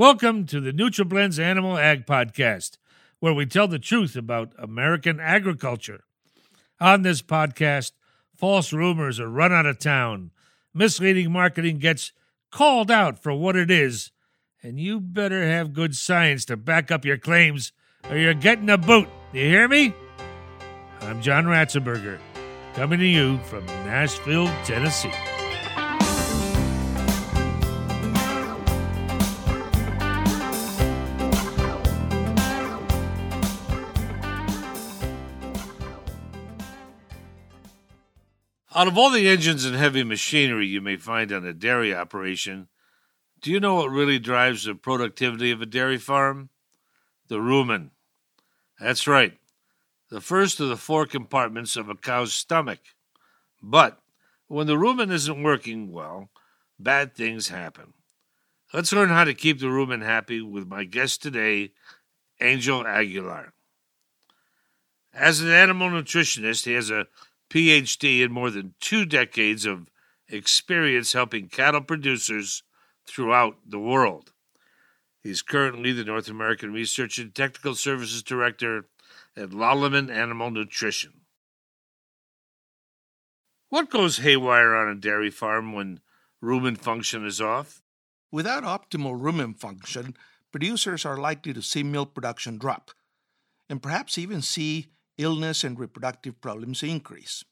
Welcome to the NutriBlends Animal Ag Podcast, where we tell the truth about American agriculture. On this podcast, false rumors are run out of town, misleading marketing gets called out for what it is, and you better have good science to back up your claims or you're getting a boot. You hear me? I'm John Ratzenberger, coming to you from Nashville, Tennessee. Out of all the engines and heavy machinery you may find on a dairy operation, do you know what really drives the productivity of a dairy farm? The rumen. That's right, the first of the four compartments of a cow's stomach. But when the rumen isn't working well, bad things happen. Let's learn how to keep the rumen happy with my guest today, Angel Aguilar. As an animal nutritionist, he has a PhD and more than two decades of experience helping cattle producers throughout the world. He's currently the North American Research and Technical Services Director at Lallemand Animal Nutrition. What goes haywire on a dairy farm when rumen function is off? Without optimal rumen function, producers are likely to see milk production drop, and perhaps even see illness and reproductive problems increase.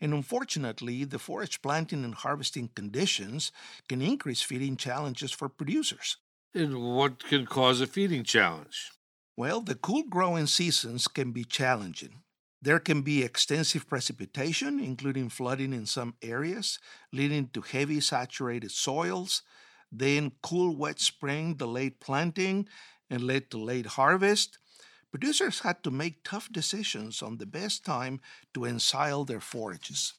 And unfortunately, the forage planting and harvesting conditions can increase feeding challenges for producers. And what can cause a feeding challenge? Well, the cool growing seasons can be challenging. There can be extensive precipitation, including flooding in some areas, leading to heavy saturated soils. Then, cool, wet spring delayed planting and led to late harvest. Producers had to make tough decisions on the best time to ensile their forages.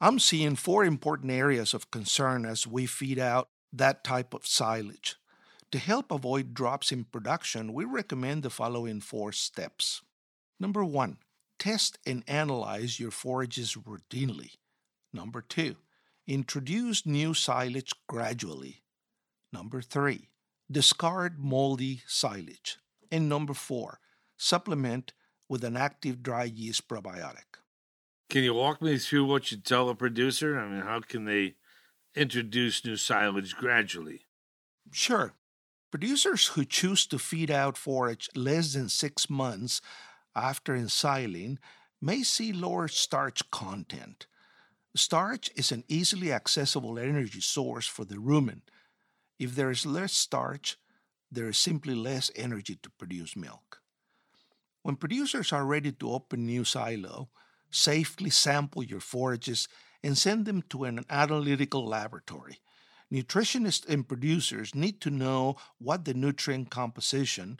I'm seeing four important areas of concern as we feed out that type of silage. To help avoid drops in production, we recommend the following four steps. Number one, test and analyze your forages routinely. Number two, introduce new silage gradually. Number three, discard moldy silage. And number four, supplement with an active dry yeast probiotic. Can you walk me through what you tell a producer? I mean, how can they introduce new silage gradually? Sure. Producers who choose to feed out forage less than six months after ensiling may see lower starch content. Starch is an easily accessible energy source for the rumen. If there is less starch, there is simply less energy to produce milk. When producers are ready to open new silo, safely sample your forages and send them to an analytical laboratory. Nutritionists and producers need to know what the nutrient composition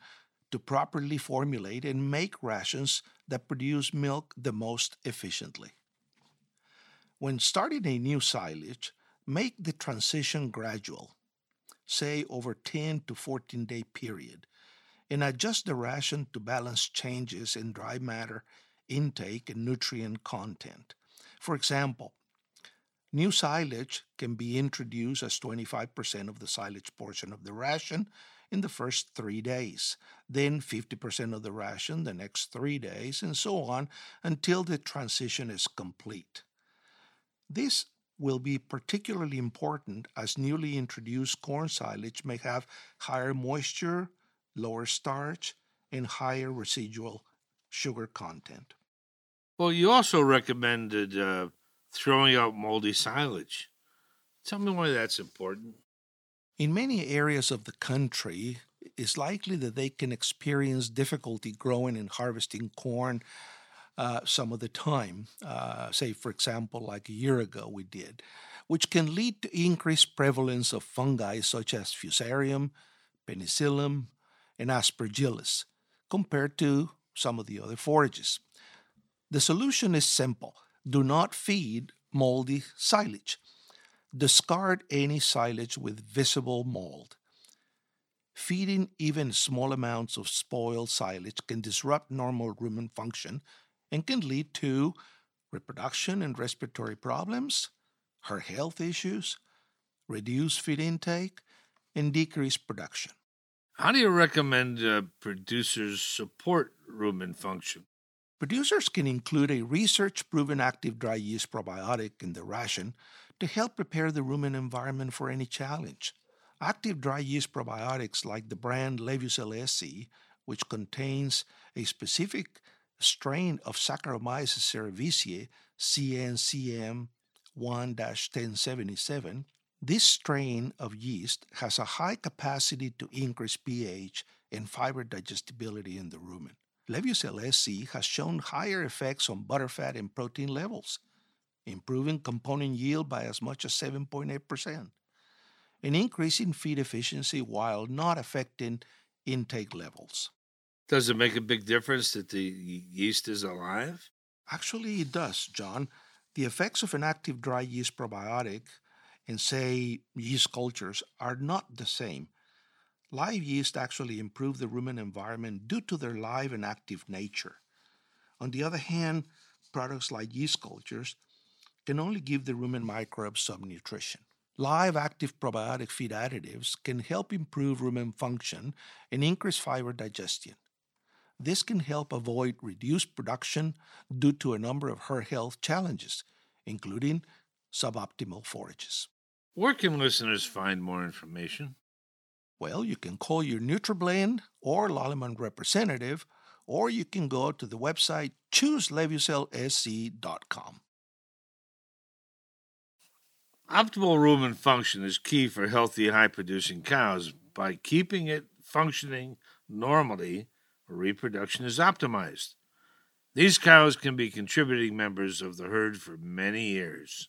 to properly formulate and make rations that produce milk the most efficiently. When starting a new silage, make the transition gradual, say over 10 to 14 day period, and adjust the ration to balance changes in dry matter intake and nutrient content. For example, new silage can be introduced as 25% of the silage portion of the ration in the first three days, then 50% of the ration the next three days, and so on until the transition is complete. This will be particularly important as newly introduced corn silage may have higher moisture, lower starch, and higher residual sugar content. Well, you also recommended uh, throwing out moldy silage. Tell me why that's important. In many areas of the country, it's likely that they can experience difficulty growing and harvesting corn uh, some of the time. Uh, say, for example, like a year ago we did, which can lead to increased prevalence of fungi such as fusarium, penicillium, and aspergillus compared to some of the other forages. The solution is simple do not feed moldy silage. Discard any silage with visible mold. Feeding even small amounts of spoiled silage can disrupt normal rumen function and can lead to reproduction and respiratory problems, heart health issues, reduced feed intake, and decreased production. How do you recommend uh, producers support rumen function? Producers can include a research proven active dry yeast probiotic in the ration to help prepare the rumen environment for any challenge. Active dry yeast probiotics like the brand Levucel SC, which contains a specific strain of Saccharomyces cerevisiae CNCM I 1077, this strain of yeast has a high capacity to increase pH and fiber digestibility in the rumen. Levucel SC has shown higher effects on butterfat and protein levels, improving component yield by as much as 7.8%, and increasing feed efficiency while not affecting intake levels. Does it make a big difference that the yeast is alive? Actually, it does, John. The effects of an active dry yeast probiotic in, say, yeast cultures are not the same. Live yeast actually improve the rumen environment due to their live and active nature. On the other hand, products like yeast cultures can only give the rumen microbes some nutrition. Live active probiotic feed additives can help improve rumen function and increase fiber digestion. This can help avoid reduced production due to a number of herd health challenges, including suboptimal forages. Where can listeners find more information? Well, you can call your NutriBlend or Lallemand representative, or you can go to the website chooselevucelsc.com. Optimal rumen function is key for healthy, high producing cows. By keeping it functioning normally, reproduction is optimized. These cows can be contributing members of the herd for many years.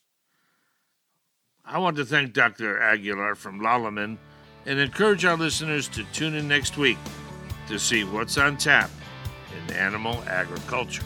I want to thank Dr. Aguilar from Lallemand and encourage our listeners to tune in next week to see what's on tap in animal agriculture.